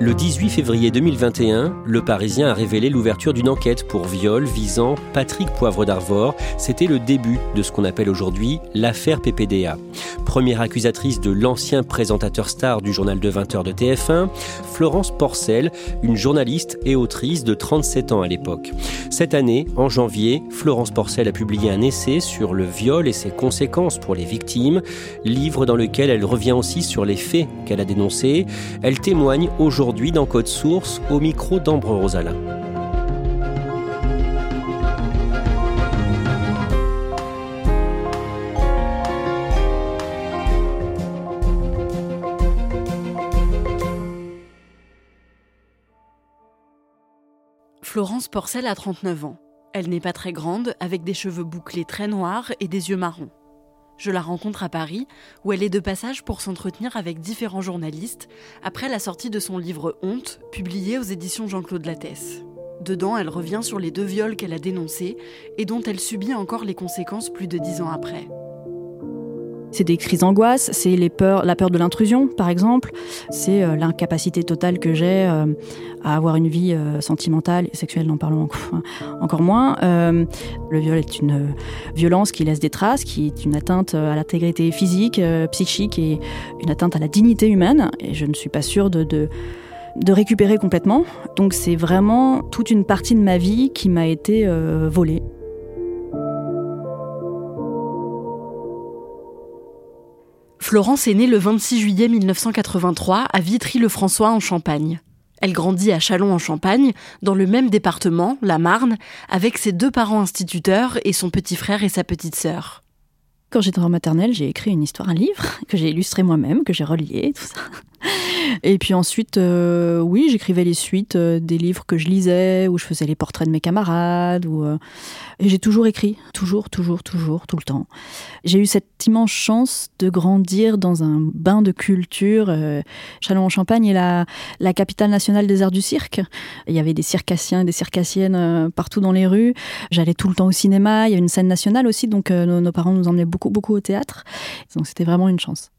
Le 18 février 2021, Le Parisien a révélé l'ouverture d'une enquête pour viol visant Patrick Poivre d'Arvor. C'était le début de ce qu'on appelle aujourd'hui l'affaire PPDA. Première accusatrice de l'ancien présentateur star du journal de 20h de TF1, Florence Porcel, une journaliste et autrice de 37 ans à l'époque. Cette année, en janvier, Florence Porcel a publié un essai sur le viol et ses conséquences pour les victimes, livre dans lequel elle revient aussi sur les faits qu'elle a dénoncés. Elle témoigne aujourd'hui dans Code Source au micro d'Ambre Rosalin. Florence Porcel a 39 ans. Elle n'est pas très grande, avec des cheveux bouclés très noirs et des yeux marrons. Je la rencontre à Paris, où elle est de passage pour s'entretenir avec différents journalistes, après la sortie de son livre Honte, publié aux éditions Jean-Claude Lattès. Dedans, elle revient sur les deux viols qu'elle a dénoncés et dont elle subit encore les conséquences plus de dix ans après. C'est des crises d'angoisse, c'est les peurs, la peur de l'intrusion, par exemple. C'est euh, l'incapacité totale que j'ai euh, à avoir une vie euh, sentimentale et sexuelle, n'en parlons encore moins. le viol est une violence qui laisse des traces, qui est une atteinte à l'intégrité physique, psychique et une atteinte à la dignité humaine. Et je ne suis pas sûre de récupérer complètement. Donc c'est vraiment toute une partie de ma vie qui m'a été volée. Florence est née le 26 juillet 1983 à Vitry-le-François en Champagne. Elle grandit à Châlons en Champagne, dans le même département, la Marne, avec ses deux parents instituteurs et son petit frère et sa petite sœur. Quand j'étais en maternelle, j'ai écrit une histoire, un livre que j'ai illustré moi-même, que j'ai relié, tout ça. Et puis ensuite, euh, oui, j'écrivais les suites euh, des livres que je lisais, où je faisais les portraits de mes camarades. Euh, Et j'ai toujours écrit, toujours, toujours, toujours, tout le temps. J'ai eu cette immense chance de grandir dans un bain de culture. Châlons-en-Champagne est la, la capitale nationale des arts du cirque. Il y avait des circassiens et des circassiennes partout dans les rues. J'allais tout le temps au cinéma. Il y avait une scène nationale aussi, donc nos, nos parents nous emmenaient beaucoup, beaucoup au théâtre. Donc c'était vraiment une chance.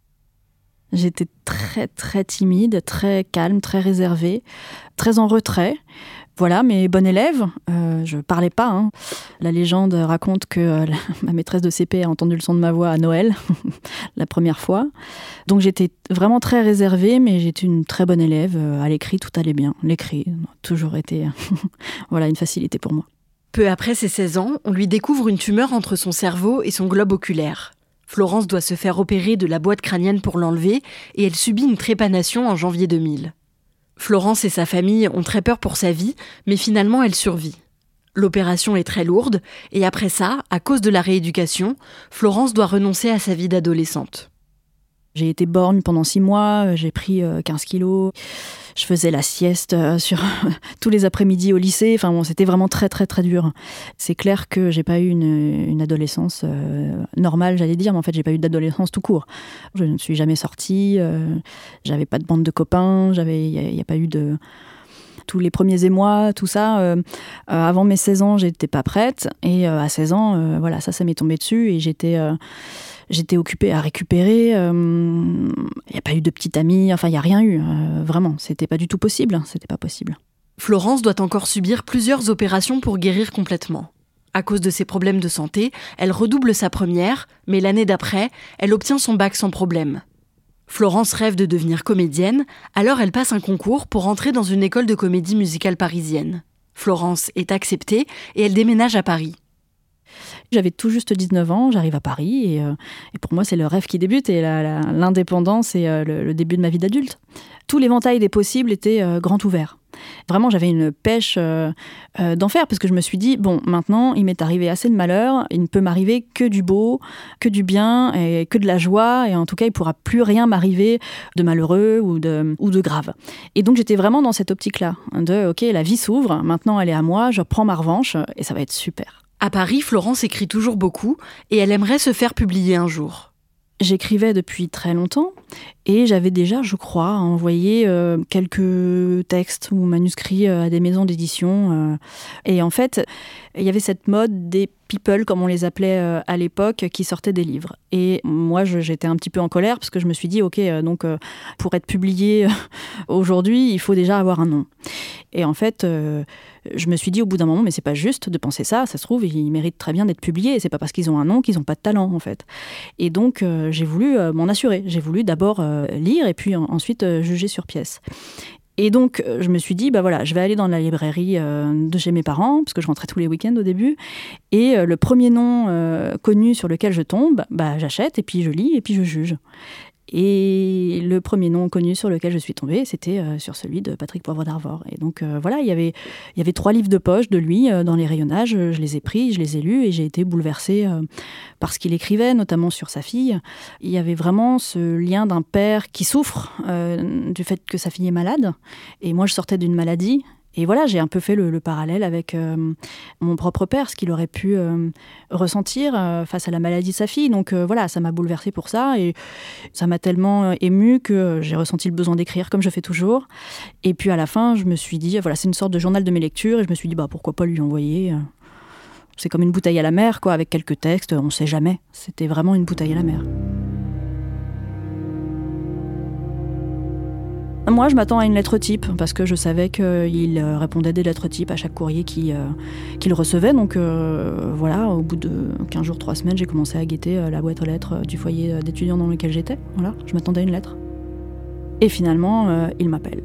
J'étais très très timide, très calme, très réservée, très en retrait. Voilà, mais bonne élève, euh, je parlais pas. Hein. La légende raconte que euh, ma maîtresse de CP a entendu le son de ma voix à Noël, la première fois. Donc j'étais vraiment très réservée, mais j'étais une très bonne élève. Euh, à l'écrit, tout allait bien. L'écrit a toujours été voilà, une facilité pour moi. Peu après ses 16 ans, on lui découvre une tumeur entre son cerveau et son globe oculaire. Florence doit se faire opérer de la boîte crânienne pour l'enlever et elle subit une trépanation en janvier 2000. Florence et sa famille ont très peur pour sa vie, mais finalement elle survit. L'opération est très lourde et après ça, à cause de la rééducation, Florence doit renoncer à sa vie d'adolescente. J'ai été borgne pendant six mois, j'ai pris 15 kilos je faisais la sieste euh, tous les après-midi au lycée. Enfin c'était vraiment très très très dur. C'est clair que j'ai pas eu une, adolescence euh, normale, j'allais dire, mais en fait j'ai pas eu d'adolescence tout court. Je ne suis jamais sortie, euh, j'avais pas de bande de copains, j'avais, il n'y a, pas eu de tous les premiers émois, tout ça. avant mes 16 ans, j'étais pas prête. Et à 16 ans, voilà, ça, ça m'est tombé dessus. Et j'étais, J'étais occupée à récupérer. Il n'y a pas eu de petite amie. Enfin, il n'y a rien eu. vraiment, c'était pas du tout possible. C'était pas possible. Florence doit encore subir plusieurs opérations pour guérir complètement. À cause de ses problèmes de santé, elle redouble sa première, mais l'année d'après, elle obtient son bac sans problème. Florence rêve de devenir comédienne, alors elle passe un concours pour entrer dans une école de comédie musicale parisienne. Florence est acceptée et elle déménage à Paris. J'avais tout juste 19 ans, j'arrive à Paris et, euh, pour moi c'est le rêve qui débute et l'indépendance et euh, le, début de ma vie d'adulte. Tout l'éventail des possibles était euh, grand ouvert. Vraiment, j'avais une pêche d'enfer parce que je me suis dit, bon, maintenant, il m'est arrivé assez de malheur, il ne peut m'arriver que du beau, que du bien et que de la joie, et en tout cas, il pourra plus rien m'arriver de malheureux ou de, ou de grave. Et donc, j'étais vraiment dans cette optique-là, de, ok, la vie s'ouvre, maintenant elle est à moi, je prends ma revanche, et ça va être super. À Paris, Florence écrit toujours beaucoup et elle aimerait se faire publier un jour. J'écrivais depuis très longtemps et j'avais déjà, je crois, envoyé euh, quelques textes ou manuscrits euh, à des maisons d'édition. Euh. et en fait, il y avait cette mode des people, comme on les appelait à l'époque, qui sortaient des livres. Et moi, j'étais un petit peu en colère parce que je me suis dit, ok, donc pour être publié aujourd'hui, il faut déjà avoir un nom. Et en fait, je me suis dit au bout d'un moment, mais c'est pas juste de penser ça. Ça se trouve, ils méritent très bien d'être publiés. Et c'est pas parce qu'ils ont un nom qu'ils n'ont pas de talent, en fait. Et donc, euh, j'ai voulu euh, m'en assurer. J'ai voulu d'abord euh, lire et puis ensuite juger sur pièce. Et donc, je me suis dit, bah voilà, je vais aller dans la librairie de chez mes parents, parce que je rentrais tous les week-ends au début. Et le premier nom connu sur lequel je tombe, bah j'achète, et puis je lis, et puis je juge. Et le premier nom connu sur lequel je suis tombée, c'était euh, sur celui de Patrick Poivre d'Arvor. Et donc euh, voilà, il y, avait, y avait trois livres de poche de lui euh, dans les rayonnages. Je les ai pris, je les ai lus et j'ai été bouleversée par ce qu'il écrivait, notamment sur sa fille. Il y avait vraiment ce lien d'un père qui souffre du fait que sa fille est malade. Et moi, je sortais d'une maladie et voilà, j'ai un peu fait le, parallèle avec euh, mon propre père, ce qu'il aurait pu euh, ressentir euh, face à la maladie de sa fille. Donc voilà, ça m'a bouleversée pour ça et ça m'a tellement ému que j'ai ressenti le besoin d'écrire comme je fais toujours. Et puis à la fin, je me suis dit, voilà, c'est une sorte de journal de mes lectures et je me suis dit, bah pourquoi pas lui envoyer. C'est comme une bouteille à la mer, quoi, avec quelques textes, on sait jamais. C'était vraiment une bouteille à la mer. Moi, je m'attends à une lettre type parce que je savais qu'il euh, répondait des lettres types à chaque courrier euh, qu'il recevait. Donc euh, voilà, au bout de 15 jours, 3 semaines, j'ai commencé à guetter la boîte aux lettres du foyer d'étudiants dans lequel j'étais. Voilà, je m'attendais à une lettre. Et finalement, il m'appelle.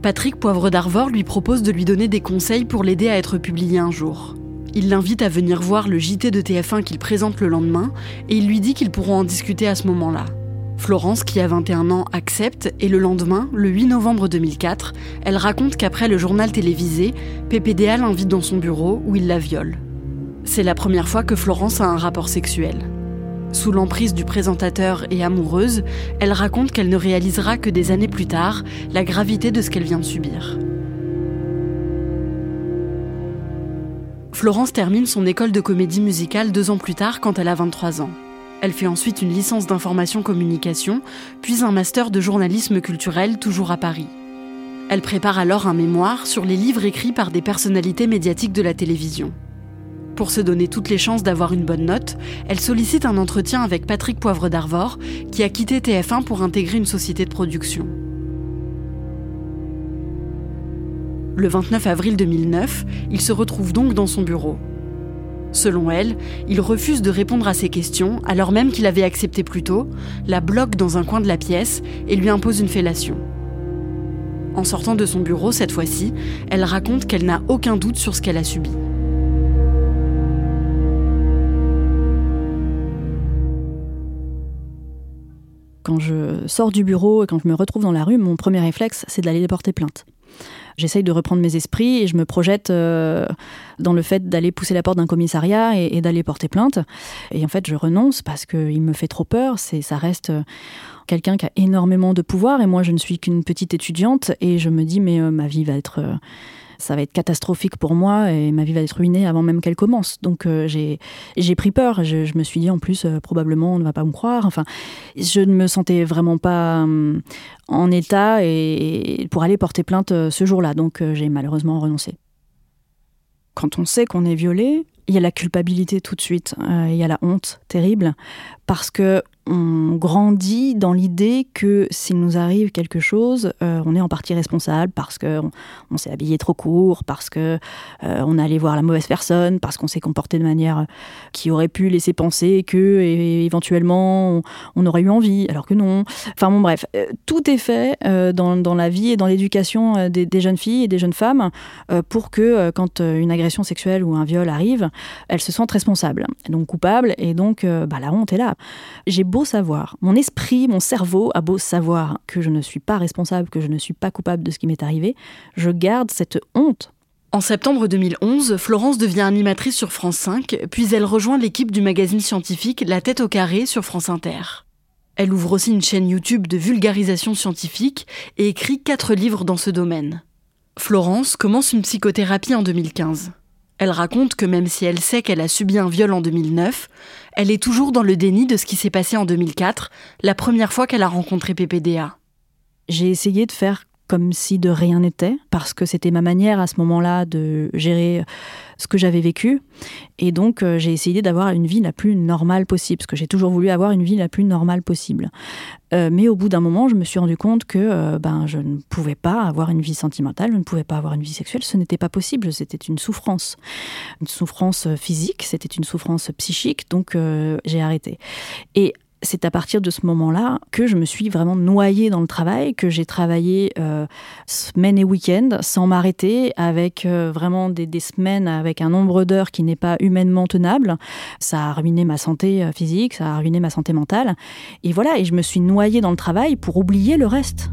Patrick Poivre d'Arvor lui propose de lui donner des conseils pour l'aider à être publié un jour. Il l'invite à venir voir le JT de TF1 qu'il présente le lendemain et il lui dit qu'ils pourront en discuter à ce moment-là. Florence, qui a 21 ans, accepte et le lendemain, le 8 novembre 2004, elle raconte qu'après le journal télévisé, PPDA l'invite dans son bureau où il la viole. C'est la première fois que Florence a un rapport sexuel. Sous l'emprise du présentateur et amoureuse, elle raconte qu'elle ne réalisera que des années plus tard la gravité de ce qu'elle vient de subir. Florence termine son école de comédie musicale deux ans plus tard quand elle a 23 ans. Elle fait ensuite une licence d'information communication, puis un master de journalisme culturel, toujours à Paris. Elle prépare alors un mémoire sur les livres écrits par des personnalités médiatiques de la télévision. Pour se donner toutes les chances d'avoir une bonne note, elle sollicite un entretien avec Patrick Poivre d'Arvor, qui a quitté TF1 pour intégrer une société de production. Le 29 avril 2009, il se retrouve donc dans son bureau. Selon elle, il refuse de répondre à ses questions alors même qu'il avait accepté plus tôt, la bloque dans un coin de la pièce et lui impose une fellation. En sortant de son bureau cette fois-ci, elle raconte qu'elle n'a aucun doute sur ce qu'elle a subi. Quand je sors du bureau et quand je me retrouve dans la rue, mon premier réflexe, c'est d'aller porter plainte. J'essaye de reprendre mes esprits et je me projette euh, dans le fait d'aller pousser la porte d'un commissariat et, d'aller porter plainte. Et en fait, je renonce parce qu'il me fait trop peur. C'est, ça reste euh, quelqu'un qui a énormément de pouvoir et moi, je ne suis qu'une petite étudiante et je me dis, mais euh, ma vie va être ça va être catastrophique pour moi et ma vie va être ruinée avant même qu'elle commence. Donc euh, j'ai pris peur. Je, me suis dit en plus euh, probablement on ne va pas me croire. Enfin, je ne me sentais vraiment pas hum, en état et, pour aller porter plainte euh, ce jour-là. Donc j'ai malheureusement renoncé. quand on sait qu'on est violé, il y a la culpabilité tout de suite, euh, il y a la honte terrible, parce que on grandit dans l'idée que s'il nous arrive quelque chose, euh, on est en partie responsable parce que on, s'est habillé trop court, parce que euh, on est allé voir la mauvaise personne, parce qu'on s'est comporté de manière qui aurait pu laisser penser que éventuellement on, aurait eu envie, alors que non. Enfin bon bref, euh, tout est fait dans, dans, la vie et dans l'éducation des, jeunes filles et des jeunes femmes pour que quand une agression sexuelle ou un viol arrive, elles se sentent responsables, donc coupables, et donc bah, la honte est là. Savoir, mon esprit, mon cerveau a beau savoir que je ne suis pas responsable, que je ne suis pas coupable de ce qui m'est arrivé, je garde cette honte. En septembre 2011, Florence devient animatrice sur France 5, puis elle rejoint l'équipe du magazine scientifique La tête au carré sur France Inter. Elle ouvre aussi une chaîne YouTube de vulgarisation scientifique et écrit quatre livres dans ce domaine. Florence commence une psychothérapie en 2015. Elle raconte que même si elle sait qu'elle a subi un viol en 2009, elle est toujours dans le déni de ce qui s'est passé en 2004, la première fois qu'elle a rencontré PPDA. J'ai essayé de faire comme si de rien n'était, parce que c'était ma manière à ce moment-là de gérer ce que j'avais vécu. Et donc, euh, j'ai essayé d'avoir une vie la plus normale possible, parce que j'ai toujours voulu avoir une vie la plus normale possible. Euh, mais au bout d'un moment, je me suis rendu compte que euh, ben, je ne pouvais pas avoir une vie sentimentale, je ne pouvais pas avoir une vie sexuelle, ce n'était pas possible, c'était une souffrance. Une souffrance physique, c'était une souffrance psychique, donc j'ai arrêté. Et c'est à partir de ce moment-là que je me suis vraiment noyée dans le travail, que j'ai travaillé euh, semaine et week-end sans m'arrêter, avec euh, vraiment des, semaines avec un nombre d'heures qui n'est pas humainement tenable. Ça a ruiné ma santé euh, physique, ça a ruiné ma santé mentale. Et voilà, et je me suis noyée dans le travail pour oublier le reste.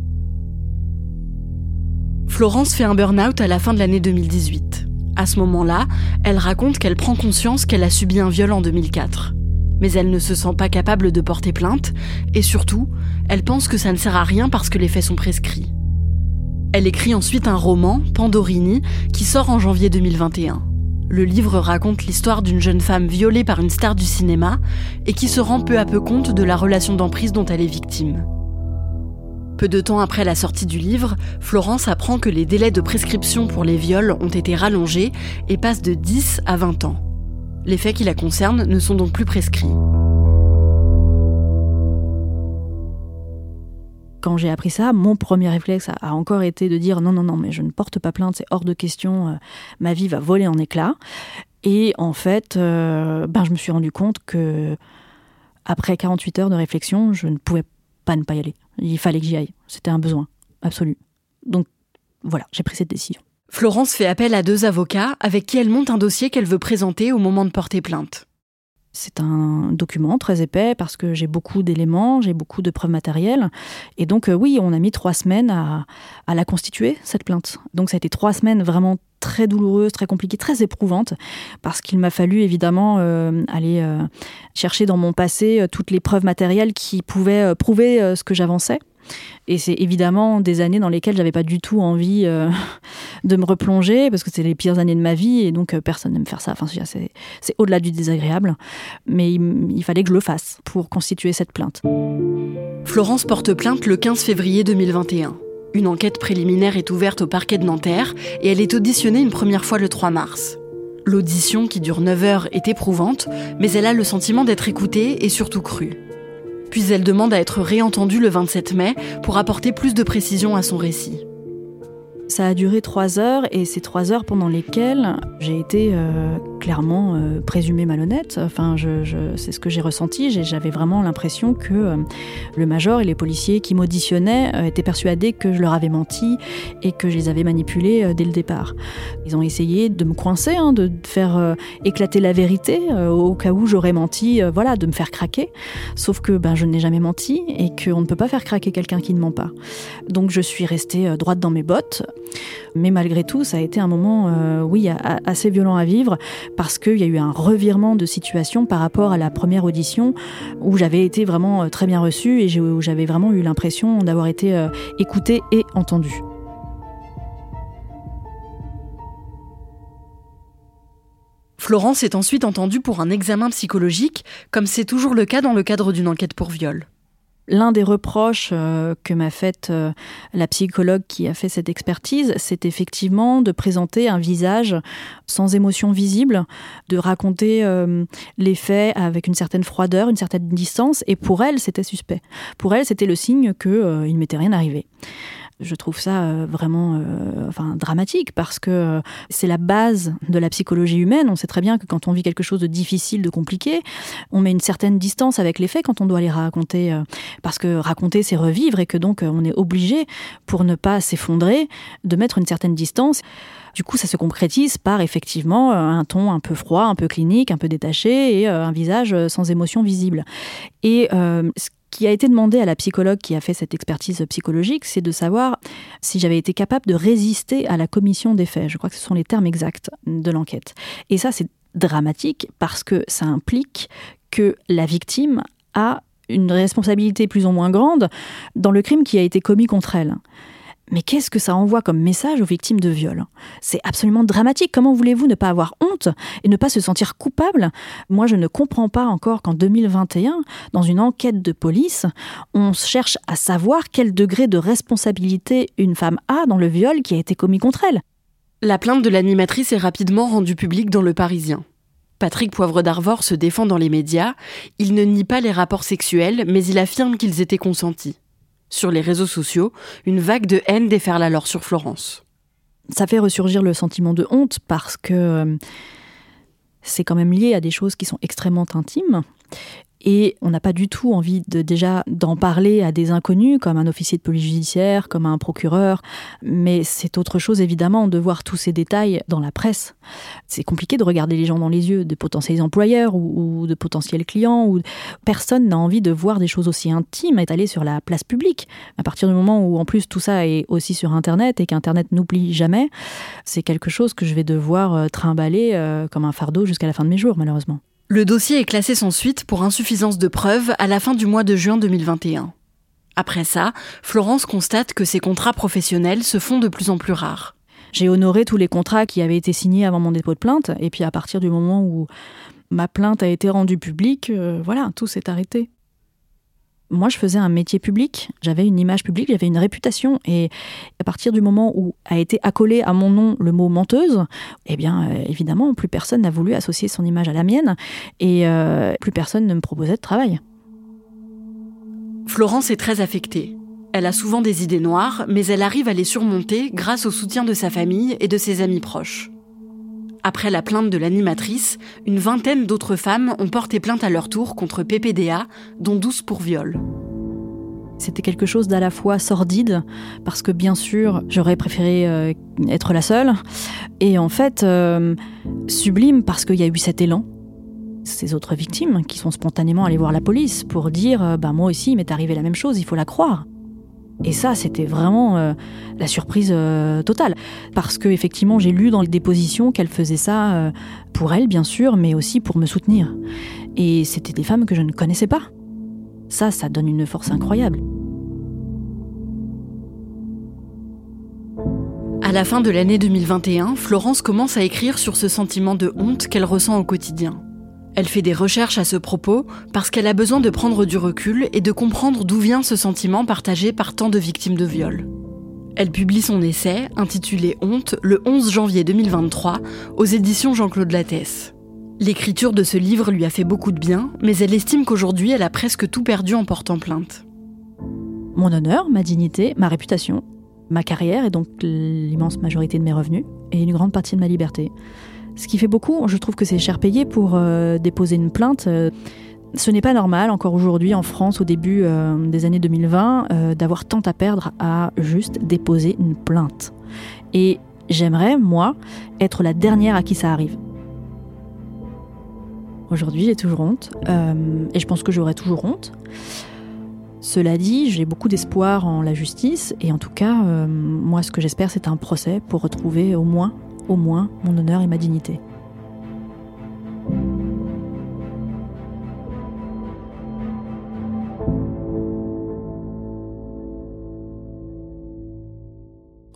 Florence fait un burn-out à la fin de l'année 2018. À ce moment-là, elle raconte qu'elle prend conscience qu'elle a subi un viol en 2004 mais elle ne se sent pas capable de porter plainte, et surtout, elle pense que ça ne sert à rien parce que les faits sont prescrits. Elle écrit ensuite un roman, Pandorini, qui sort en janvier 2021. Le livre raconte l'histoire d'une jeune femme violée par une star du cinéma et qui se rend peu à peu compte de la relation d'emprise dont elle est victime. Peu de temps après la sortie du livre, Florence apprend que les délais de prescription pour les viols ont été rallongés et passent de 10 à 20 ans. Les faits qui la concernent ne sont donc plus prescrits. Quand j'ai appris ça, mon premier réflexe a encore été de dire non, non, non, mais je ne porte pas plainte, c'est hors de question, euh, ma vie va voler en éclats. Et en fait, euh, ben, je me suis rendu compte que après 48 heures de réflexion, je ne pouvais pas ne pas y aller. Il fallait que j'y aille. C'était un besoin absolu. Donc voilà, j'ai pris cette décision. Florence fait appel à deux avocats avec qui elle monte un dossier qu'elle veut présenter au moment de porter plainte. C'est un document très épais parce que j'ai beaucoup d'éléments, j'ai beaucoup de preuves matérielles. Et donc euh, oui, on a mis trois semaines à, la constituer, cette plainte. Donc ça a été trois semaines vraiment très douloureuses, très compliquées, très éprouvantes, parce qu'il m'a fallu évidemment euh, aller euh, chercher dans mon passé toutes les preuves matérielles qui pouvaient prouver ce que j'avançais. Et c'est évidemment des années dans lesquelles j'avais pas du tout envie euh, de me replonger parce que c'est les pires années de ma vie et donc euh, personne n'aime faire ça. Enfin, c'est, au-delà du désagréable, mais il, fallait que je le fasse pour constituer cette plainte. Florence porte plainte le 15 février 2021. Une enquête préliminaire est ouverte au parquet de Nanterre et elle est auditionnée une première fois le 3 mars. L'audition, qui dure 9 heures, est éprouvante, mais elle a le sentiment d'être écoutée et surtout crue. Puis elle demande à être réentendue le 27 mai pour apporter plus de précision à son récit. Ça a duré trois heures et c'est trois heures pendant lesquelles j'ai été euh, clairement euh, présumée malhonnête. Enfin, c'est ce que j'ai ressenti. J'avais vraiment l'impression que euh, le major et les policiers qui m'auditionnaient étaient persuadés que je leur avais menti et que je les avais manipulés dès le départ. Ils ont essayé de me coincer, hein, de faire éclater la vérité au cas où j'aurais menti, voilà, de me faire craquer. Sauf que ben, je n'ai jamais menti et qu'on ne peut pas faire craquer quelqu'un qui ne ment pas. Donc je suis restée droite dans mes bottes mais malgré tout, ça a été un moment, euh, assez violent à vivre parce qu'il y a eu un revirement de situation par rapport à la première audition où j'avais été vraiment euh, très bien reçue et où j'avais vraiment eu l'impression d'avoir été euh, écoutée et entendue. Florence est ensuite entendue pour un examen psychologique, comme c'est toujours le cas dans le cadre d'une enquête pour viol. L'un des reproches euh, que m'a fait euh, la psychologue qui a fait cette expertise, c'est effectivement de présenter un visage sans émotion visible, de raconter euh, les faits avec une certaine froideur, une certaine distance, et pour elle, c'était suspect. Pour elle, c'était le signe qu'il ne m'était rien arrivé je trouve ça euh, vraiment euh, enfin, dramatique parce que euh, c'est la base de la psychologie humaine. On sait très bien que quand on vit quelque chose de difficile, de compliqué, on met une certaine distance avec les faits quand on doit les raconter. parce que raconter, c'est revivre et que donc on est obligé, pour ne pas s'effondrer, de mettre une certaine distance. Du coup, ça se concrétise par effectivement un ton un peu froid, un peu clinique, un peu détaché et un visage sans émotion visible. Et qui a été demandé à la psychologue qui a fait cette expertise psychologique, c'est de savoir si j'avais été capable de résister à la commission des faits. Je crois que ce sont les termes exacts de l'enquête. Et ça, c'est dramatique parce que ça implique que la victime a une responsabilité plus ou moins grande dans le crime qui a été commis contre elle. Mais qu'est-ce que ça envoie comme message aux victimes de viol C'est absolument dramatique. Comment voulez-vous ne pas avoir honte et ne pas se sentir coupable? Moi, je ne comprends pas encore qu'en 2021, dans une enquête de police, on cherche à savoir quel degré de responsabilité une femme a dans le viol qui a été commis contre elle. La plainte de l'animatrice est rapidement rendue publique dans Le Parisien. Patrick Poivre d'Arvor se défend dans les médias. Il ne nie pas les rapports sexuels, mais il affirme qu'ils étaient consentis. Sur les réseaux sociaux, une vague de haine déferle alors sur Florence. Ça fait ressurgir le sentiment de honte parce que euh, c'est quand même lié à des choses qui sont extrêmement intimes et on n'a pas du tout envie de déjà d'en parler à des inconnus, comme un officier de police judiciaire, comme un procureur. Mais c'est autre chose, évidemment, de voir tous ces détails dans la presse. C'est compliqué de regarder les gens dans les yeux, de potentiels employeurs ou, de potentiels clients. Ou... Personne n'a envie de voir des choses aussi intimes étalées sur la place publique. À partir du moment où, en plus, tout ça est aussi sur Internet et qu'Internet n'oublie jamais, c'est quelque chose que je vais devoir euh, trimballer euh, comme un fardeau jusqu'à la fin de mes jours, malheureusement. Le dossier est classé sans suite pour insuffisance de preuves à la fin du mois de juin 2021. Après ça, Florence constate que ses contrats professionnels se font de plus en plus rares. J'ai honoré tous les contrats qui avaient été signés avant mon dépôt de plainte, et puis à partir du moment où ma plainte a été rendue publique, euh, voilà, tout s'est arrêté moi, je faisais un métier public, j'avais une image publique, j'avais une réputation. Et à partir du moment où a été accolé à mon nom le mot menteuse, eh bien, euh, évidemment, plus personne n'a voulu associer son image à la mienne et euh, plus personne ne me proposait de travail. Florence est très affectée. Elle a souvent des idées noires, mais elle arrive à les surmonter grâce au soutien de sa famille et de ses amis proches. Après la plainte de l'animatrice, une vingtaine d'autres femmes ont porté plainte à leur tour contre PPDA, dont 12 pour viol. C'était quelque chose d'à la fois sordide, parce que bien sûr, j'aurais préféré euh, être la seule, et en fait, euh, sublime, parce qu'il y a eu cet élan. Ces autres victimes qui sont spontanément allées voir la police pour dire euh, bah, Moi aussi, il m'est arrivé la même chose, il faut la croire. Et ça, c'était vraiment euh, la surprise euh, totale. Parce que effectivement, j'ai lu dans les dépositions qu'elle faisait ça euh, pour elle, bien sûr, mais aussi pour me soutenir. Et c'était des femmes que je ne connaissais pas. Ça, ça donne une force incroyable. À la fin de l'année 2021, Florence commence à écrire sur ce sentiment de honte qu'elle ressent au quotidien. Elle fait des recherches à ce propos parce qu'elle a besoin de prendre du recul et de comprendre d'où vient ce sentiment partagé par tant de victimes de viol. Elle publie son essai, intitulé Honte, le 11 janvier 2023, aux éditions Jean-Claude Lattès. L'écriture de ce livre lui a fait beaucoup de bien, mais elle estime qu'aujourd'hui elle a presque tout perdu en portant plainte. Mon honneur, ma dignité, ma réputation, ma carrière et donc l'immense majorité de mes revenus, et une grande partie de ma liberté. Ce qui fait beaucoup, je trouve que c'est cher payé pour euh, déposer une plainte. Euh, ce n'est pas normal encore aujourd'hui en France au début euh, des années 2020 d'avoir tant à perdre à juste déposer une plainte. Et j'aimerais, moi, être la dernière à qui ça arrive. Aujourd'hui, j'ai toujours honte et je pense que j'aurai toujours honte. Cela dit, j'ai beaucoup d'espoir en la justice et en tout cas, moi, ce que j'espère, c'est un procès pour retrouver au moins au moins mon honneur et ma dignité.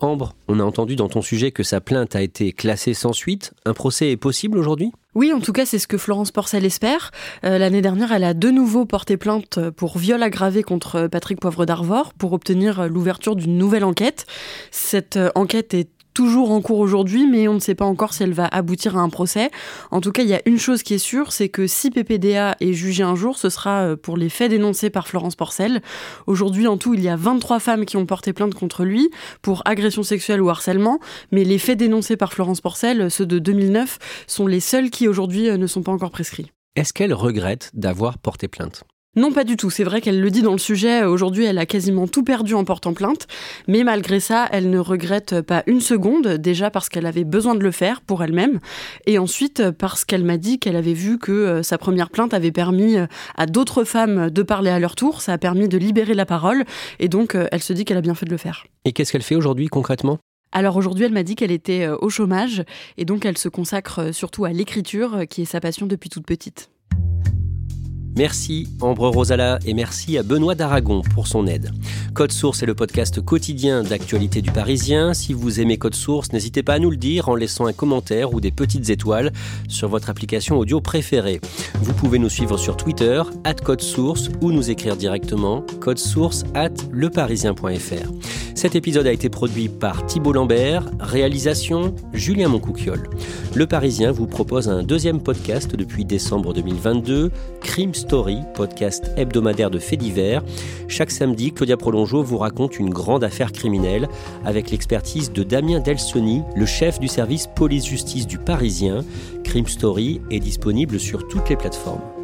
Ambre, on a entendu dans ton sujet que sa plainte a été classée sans suite. Un procès est possible aujourd'hui? Oui, en tout cas, c'est ce que Florence Porcel espère. Euh, l'année dernière, elle a de nouveau porté plainte pour viol aggravé contre Patrick Poivre d'Arvor pour obtenir l'ouverture d'une nouvelle enquête. Cette enquête est toujours en cours aujourd'hui, mais on ne sait pas encore si elle va aboutir à un procès. En tout cas, il y a une chose qui est sûre, c'est que si PPDA est jugé un jour, ce sera euh, pour les faits dénoncés par Florence Porcel. Aujourd'hui, en tout, il y a 23 femmes qui ont porté plainte contre lui pour agression sexuelle ou harcèlement, mais les faits dénoncés par Florence Porcel, ceux de 2009, sont les seuls qui aujourd'hui euh, ne sont pas encore prescrits. Est-ce qu'elle regrette d'avoir porté plainte? Non, pas du tout. C'est vrai qu'elle le dit dans le sujet. Aujourd'hui, elle a quasiment tout perdu en portant plainte. Mais malgré ça, elle ne regrette pas une seconde. Déjà parce qu'elle avait besoin de le faire pour elle-même. Et ensuite parce qu'elle m'a dit qu'elle avait vu que euh, sa première plainte avait permis euh, à d'autres femmes de parler à leur tour. Ça a permis de libérer la parole. Et donc, euh, elle se dit qu'elle a bien fait de le faire. Et qu'est-ce qu'elle fait aujourd'hui concrètement? Alors aujourd'hui, elle m'a dit qu'elle était au chômage et donc elle se consacre surtout à l'écriture, qui est sa passion depuis toute petite. Merci Ambre Rosala et merci à Benoît d'Aragon pour son aide. Code Source est le podcast quotidien d'actualité du Parisien. Si vous aimez Code Source, n'hésitez pas à nous le dire en laissant un commentaire ou des petites étoiles sur votre application audio préférée. Vous pouvez nous suivre sur Twitter, at Code Source, ou nous écrire directement source at leparisien.fr. Cet épisode a été produit par Thibault Lambert, réalisation Julien Moncouquiol. Le Parisien vous propose un deuxième podcast depuis décembre 2022, Crime Story, podcast hebdomadaire de faits divers. Chaque samedi, Claudia Prolongeau vous raconte une grande affaire criminelle avec l'expertise de Damien Delsoni, le chef du service police-justice du Parisien. Crime Story est disponible sur toutes les plateformes.